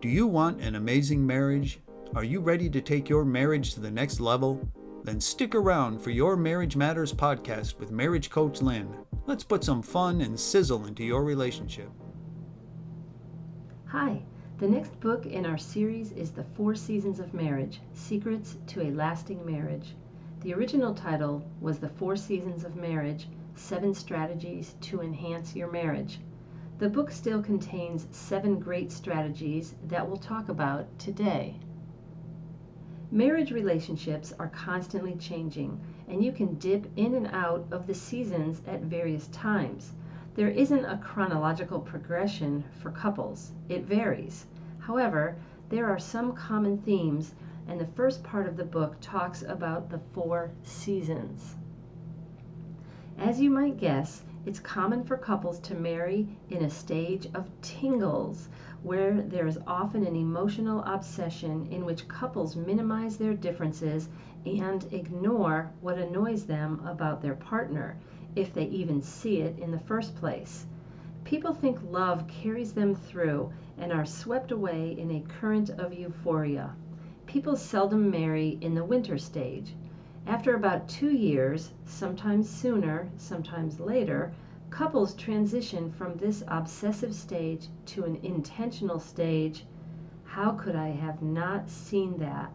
Do you want an amazing marriage? Are you ready to take your marriage to the next level? Then stick around for your Marriage Matters podcast with marriage coach Lynn. Let's put some fun and sizzle into your relationship. Hi, the next book in our series is The Four Seasons of Marriage Secrets to a Lasting Marriage. The original title was The Four Seasons of Marriage Seven Strategies to Enhance Your Marriage. The book still contains seven great strategies that we'll talk about today. Marriage relationships are constantly changing, and you can dip in and out of the seasons at various times. There isn't a chronological progression for couples, it varies. However, there are some common themes, and the first part of the book talks about the four seasons. As you might guess, it's common for couples to marry in a stage of tingles, where there is often an emotional obsession in which couples minimize their differences and ignore what annoys them about their partner, if they even see it in the first place. People think love carries them through and are swept away in a current of euphoria. People seldom marry in the winter stage. After about two years, sometimes sooner, sometimes later, couples transition from this obsessive stage to an intentional stage. How could I have not seen that?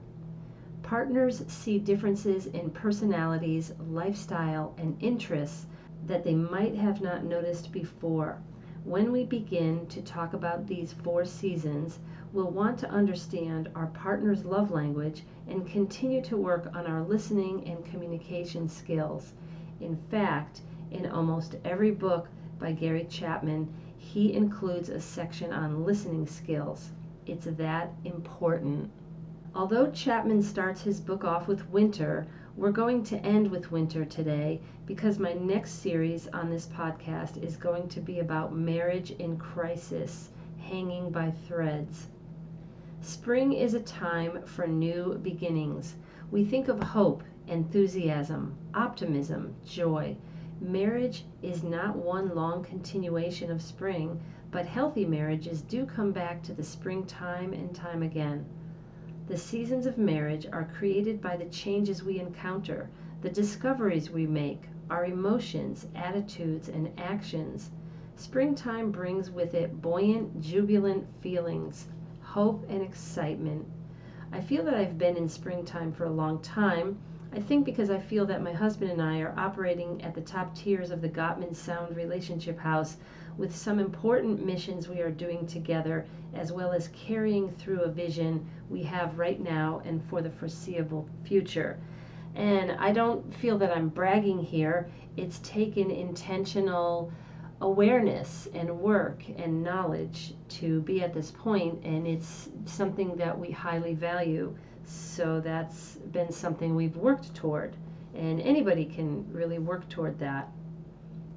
Partners see differences in personalities, lifestyle, and interests that they might have not noticed before. When we begin to talk about these four seasons, we'll want to understand our partner's love language and continue to work on our listening and communication skills. In fact, in almost every book by Gary Chapman, he includes a section on listening skills. It's that important. Although Chapman starts his book off with winter, we're going to end with winter today because my next series on this podcast is going to be about marriage in crisis, hanging by threads. Spring is a time for new beginnings. We think of hope, enthusiasm, optimism, joy. Marriage is not one long continuation of spring, but healthy marriages do come back to the spring time and time again. The seasons of marriage are created by the changes we encounter, the discoveries we make, our emotions, attitudes, and actions. Springtime brings with it buoyant, jubilant feelings hope, and excitement. I feel that I've been in springtime for a long time. I think because I feel that my husband and I are operating at the top tiers of the Gottman Sound Relationship House with some important missions we are doing together, as well as carrying through a vision we have right now and for the foreseeable future. And I don't feel that I'm bragging here. It's taken intentional awareness and work and knowledge to be at this point and it's something that we highly value so that's been something we've worked toward and anybody can really work toward that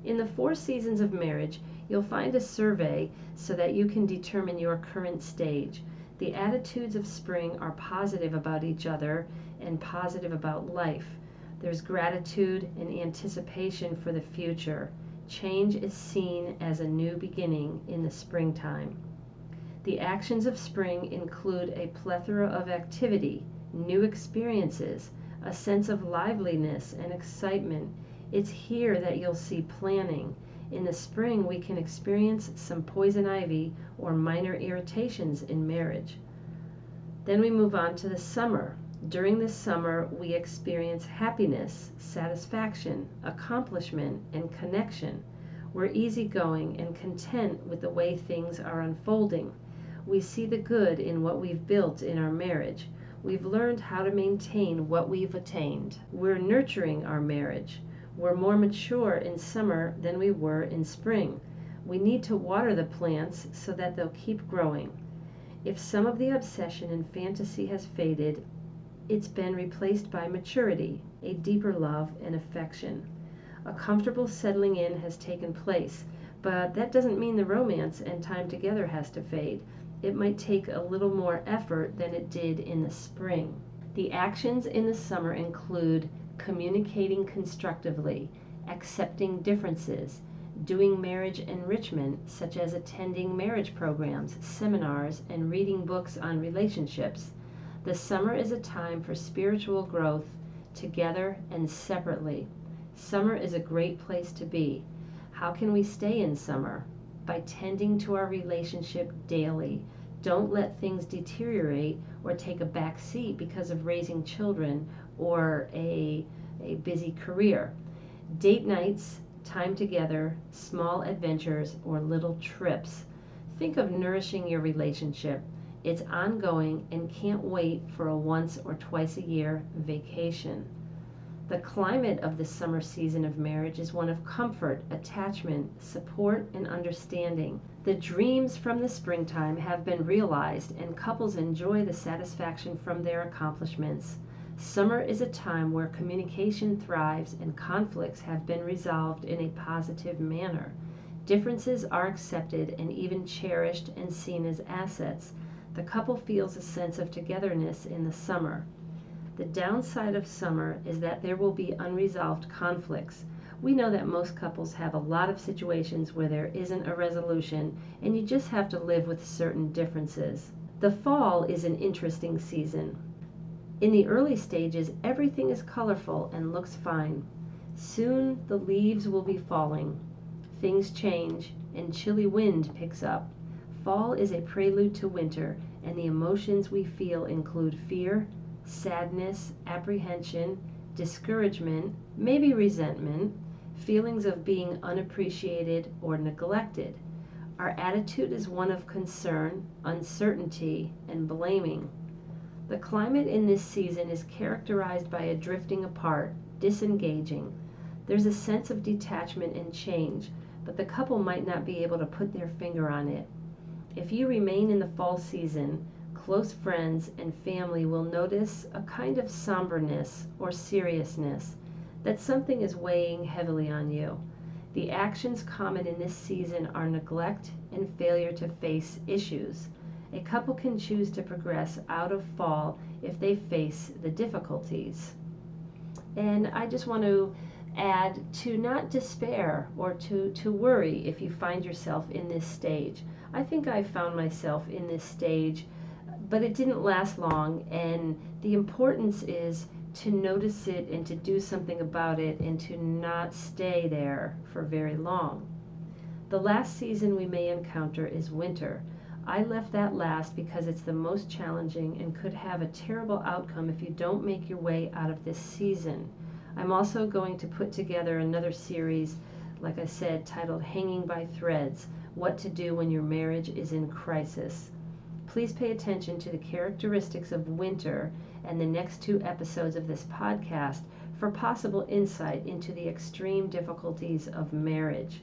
in the four seasons of marriage you'll find a survey so that you can determine your current stage the attitudes of spring are positive about each other and positive about life there's gratitude and anticipation for the future change is seen as a new beginning in the springtime. The actions of spring include a plethora of activity, new experiences, a sense of liveliness and excitement. It's here that you'll see planning. In the spring, we can experience some poison ivy or minor irritations in marriage. Then we move on to the summer, during the summer, we experience happiness, satisfaction, accomplishment, and connection. We're easygoing and content with the way things are unfolding. We see the good in what we've built in our marriage. We've learned how to maintain what we've attained. We're nurturing our marriage. We're more mature in summer than we were in spring. We need to water the plants so that they'll keep growing. If some of the obsession and fantasy has faded, it's been replaced by maturity, a deeper love and affection. A comfortable settling in has taken place, but that doesn't mean the romance and time together has to fade. It might take a little more effort than it did in the spring. The actions in the summer include communicating constructively, accepting differences, doing marriage enrichment, such as attending marriage programs, seminars, and reading books on relationships. The summer is a time for spiritual growth together and separately. Summer is a great place to be. How can we stay in summer? By tending to our relationship daily. Don't let things deteriorate or take a back seat because of raising children or a, a busy career. Date nights, time together, small adventures, or little trips. Think of nourishing your relationship. It's ongoing and can't wait for a once or twice a year vacation. The climate of the summer season of marriage is one of comfort, attachment, support, and understanding. The dreams from the springtime have been realized, and couples enjoy the satisfaction from their accomplishments. Summer is a time where communication thrives and conflicts have been resolved in a positive manner. Differences are accepted and even cherished and seen as assets. The couple feels a sense of togetherness in the summer. The downside of summer is that there will be unresolved conflicts. We know that most couples have a lot of situations where there isn't a resolution and you just have to live with certain differences. The fall is an interesting season. In the early stages, everything is colorful and looks fine. Soon the leaves will be falling. Things change and chilly wind picks up. Fall is a prelude to winter, and the emotions we feel include fear, sadness, apprehension, discouragement, maybe resentment, feelings of being unappreciated or neglected. Our attitude is one of concern, uncertainty, and blaming. The climate in this season is characterized by a drifting apart, disengaging. There's a sense of detachment and change, but the couple might not be able to put their finger on it. If you remain in the fall season, close friends and family will notice a kind of somberness or seriousness, that something is weighing heavily on you. The actions common in this season are neglect and failure to face issues. A couple can choose to progress out of fall if they face the difficulties. And I just want to add to not despair or to, to worry if you find yourself in this stage. I think I found myself in this stage but it didn't last long. And the importance is to notice it and to do something about it and to not stay there for very long. The last season we may encounter is winter. I left that last because it's the most challenging and could have a terrible outcome if you don't make your way out of this season. I'm also going to put together another series, like I said, titled Hanging by Threads What to Do When Your Marriage is in Crisis please pay attention to the characteristics of winter and the next two episodes of this podcast for possible insight into the extreme difficulties of marriage.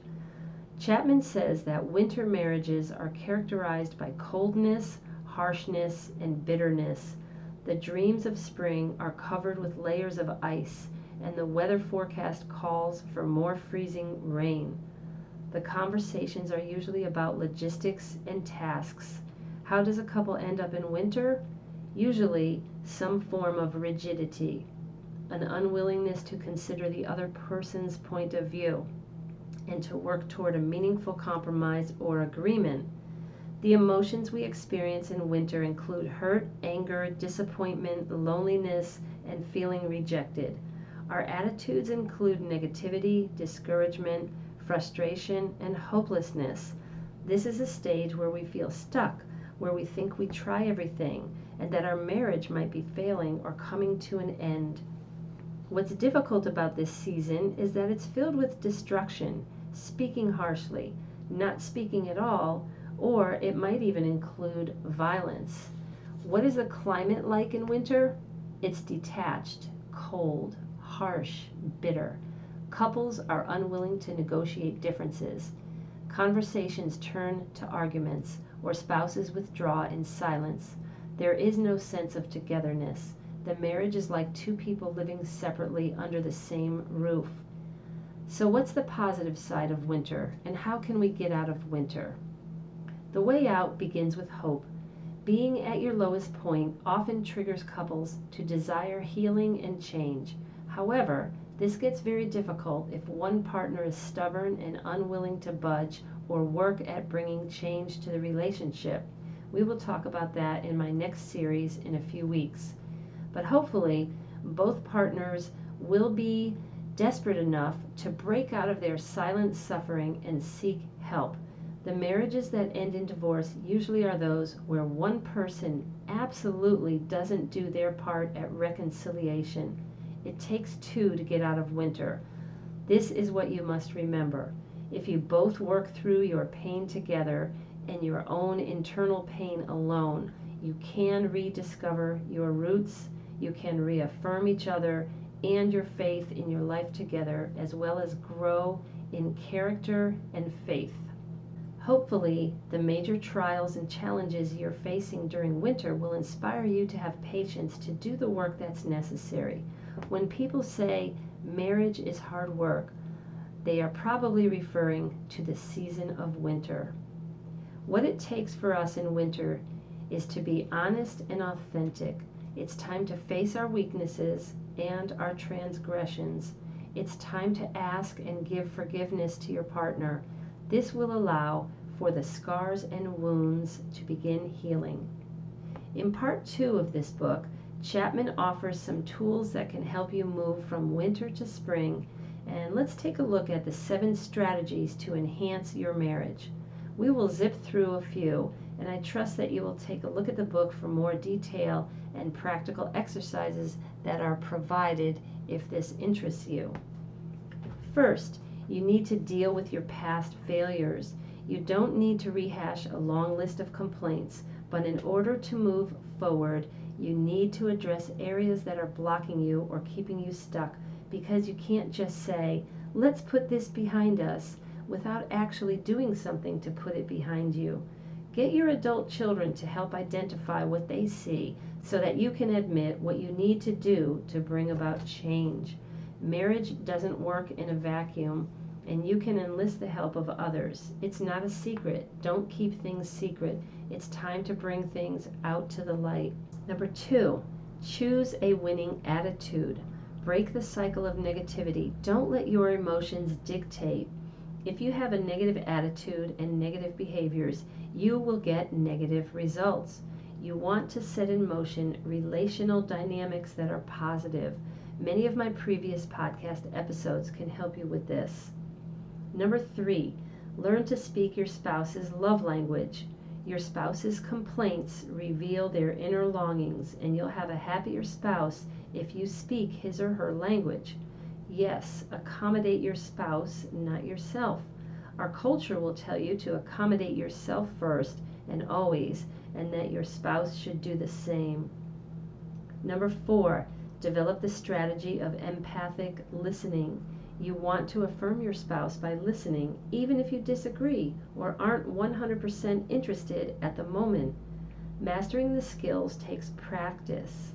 Chapman says that winter marriages are characterized by coldness, harshness, and bitterness. The dreams of spring are covered with layers of ice, and the weather forecast calls for more freezing rain. The conversations are usually about logistics and tasks how does a couple end up in winter? Usually, some form of rigidity, an unwillingness to consider the other person's point of view, and to work toward a meaningful compromise or agreement. The emotions we experience in winter include hurt, anger, disappointment, loneliness, and feeling rejected. Our attitudes include negativity, discouragement, frustration, and hopelessness. This is a stage where we feel stuck where we think we try everything and that our marriage might be failing or coming to an end. What's difficult about this season is that it's filled with destruction, speaking harshly, not speaking at all, or it might even include violence. What is the climate like in winter? It's detached, cold, harsh, bitter. Couples are unwilling to negotiate differences. Conversations turn to arguments or spouses withdraw in silence, there is no sense of togetherness. The marriage is like two people living separately under the same roof. So, what's the positive side of winter, and how can we get out of winter? The way out begins with hope. Being at your lowest point often triggers couples to desire healing and change. However, This gets very difficult if one partner is stubborn and unwilling to budge or work at bringing change to the relationship. We will talk about that in my next series in a few weeks. But hopefully, both partners will be desperate enough to break out of their silent suffering and seek help. The marriages that end in divorce usually are those where one person absolutely doesn't do their part at reconciliation. It takes two to get out of winter. This is what you must remember. If you both work through your pain together and your own internal pain alone, you can rediscover your roots, you can reaffirm each other and your faith in your life together, as well as grow in character and faith. Hopefully, the major trials and challenges you're facing during winter will inspire you to have patience to do the work that's necessary. When people say marriage is hard work, they are probably referring to the season of winter. What it takes for us in winter is to be honest and authentic. It's time to face our weaknesses and our transgressions. It's time to ask and give forgiveness to your partner. This will allow for the scars and wounds to begin healing. In part two of this book, Chapman offers some tools that can help you move from winter to spring. And let's take a look at the seven strategies to enhance your marriage. We will zip through a few, and I trust that you will take a look at the book for more detail and practical exercises that are provided if this interests you. First, you need to deal with your past failures. You don't need to rehash a long list of complaints, but in order to move forward, you need to address areas that are blocking you or keeping you stuck because you can't just say, let's put this behind us without actually doing something to put it behind you. Get your adult children to help identify what they see so that you can admit what you need to do to bring about change. Marriage doesn't work in a vacuum, and you can enlist the help of others. It's not a secret. Don't keep things secret. It's time to bring things out to the light. Number two, choose a winning attitude. Break the cycle of negativity. Don't let your emotions dictate if you have a negative attitude and negative behaviors, you will get negative results. You want to set in motion relational dynamics that are positive. Many of my previous podcast episodes can help you with this. Number three, learn to speak your spouse's love language. Your spouse's complaints reveal their inner longings, and you'll have a happier spouse if you speak his or her language. Yes, accommodate your spouse, not yourself. Our culture will tell you to accommodate yourself first and always, and that your spouse should do the same. Number four, develop the strategy of empathic listening. You want to affirm your spouse by listening, even if you disagree or aren't 100% interested at the moment. Mastering the skills takes practice.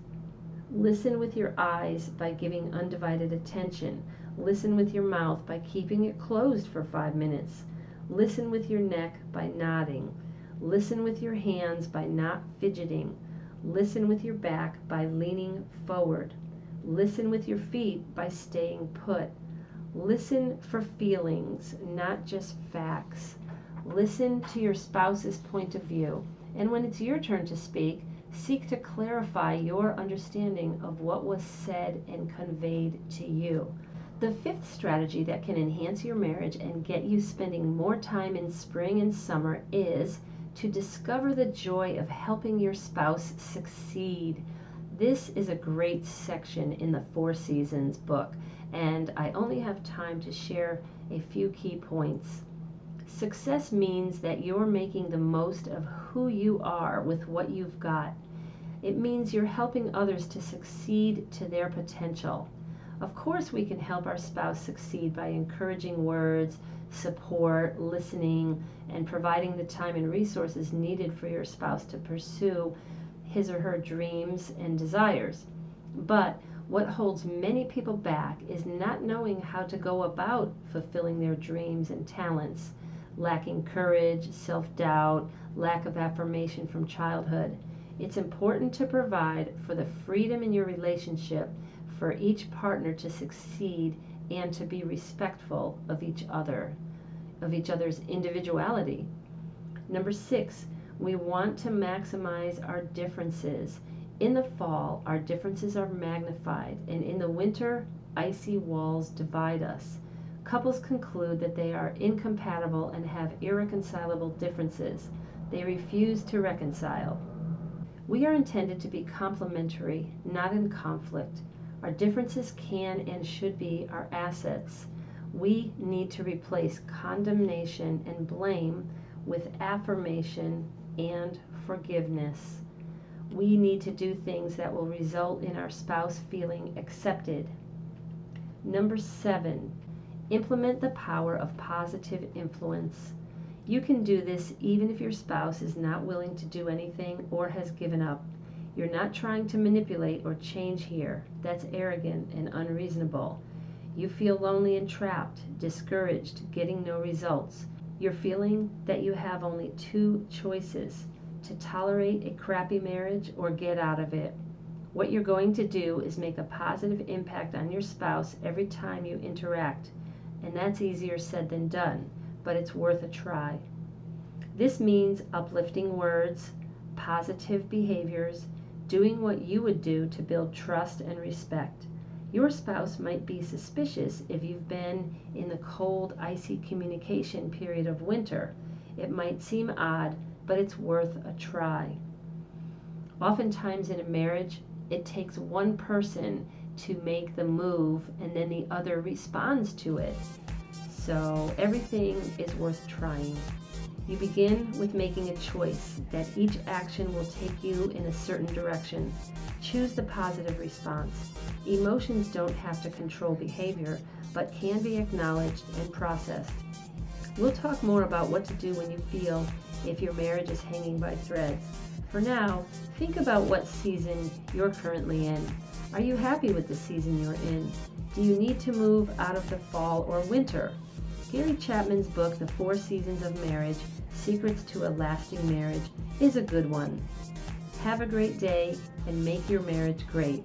Listen with your eyes by giving undivided attention. Listen with your mouth by keeping it closed for five minutes. Listen with your neck by nodding. Listen with your hands by not fidgeting. Listen with your back by leaning forward. Listen with your feet by staying put. Listen for feelings, not just facts. Listen to your spouse's point of view. And when it's your turn to speak, seek to clarify your understanding of what was said and conveyed to you. The fifth strategy that can enhance your marriage and get you spending more time in spring and summer is to discover the joy of helping your spouse succeed. This is a great section in the Four Seasons book, and I only have time to share a few key points. Success means that you're making the most of who you are with what you've got. It means you're helping others to succeed to their potential. Of course, we can help our spouse succeed by encouraging words, support, listening, and providing the time and resources needed for your spouse to pursue his or her dreams and desires. But what holds many people back is not knowing how to go about fulfilling their dreams and talents lacking courage, self doubt, lack of affirmation from childhood. It's important to provide for the freedom in your relationship for each partner to succeed and to be respectful of each other, of each other's individuality. Number six, we want to maximize our differences. In the fall, our differences are magnified, and in the winter, icy walls divide us. Couples conclude that they are incompatible and have irreconcilable differences. They refuse to reconcile. We are intended to be complementary, not in conflict. Our differences can and should be our assets. We need to replace condemnation and blame with affirmation and forgiveness. We need to do things that will result in our spouse feeling accepted. Number seven, implement the power of positive influence. You can do this even if your spouse is not willing to do anything or has given up. You're not trying to manipulate or change here. That's arrogant and unreasonable. You feel lonely and trapped, discouraged, getting no results. You're feeling that you have only two choices to tolerate a crappy marriage or get out of it. What you're going to do is make a positive impact on your spouse every time you interact, and that's easier said than done, but it's worth a try. This means uplifting words, positive behaviors, doing what you would do to build trust and respect. Your spouse might be suspicious if you've been in the cold, icy communication period of winter. It might seem odd, but it's worth a try. Oftentimes in a marriage, it takes one person to make the move and then the other responds to it. So everything is worth trying. You begin with making a choice that each action will take you in a certain direction. Choose the positive response. Emotions don't have to control behavior, but can be acknowledged and processed. We'll talk more about what to do when you feel if your marriage is hanging by threads. For now, think about what season you're currently in. Are you happy with the season you're in? Do you need to move out of the fall or winter? Gary Chapman's book, The Four Seasons of Marriage Secrets to a Lasting Marriage, is a good one. Have a great day and make your marriage great.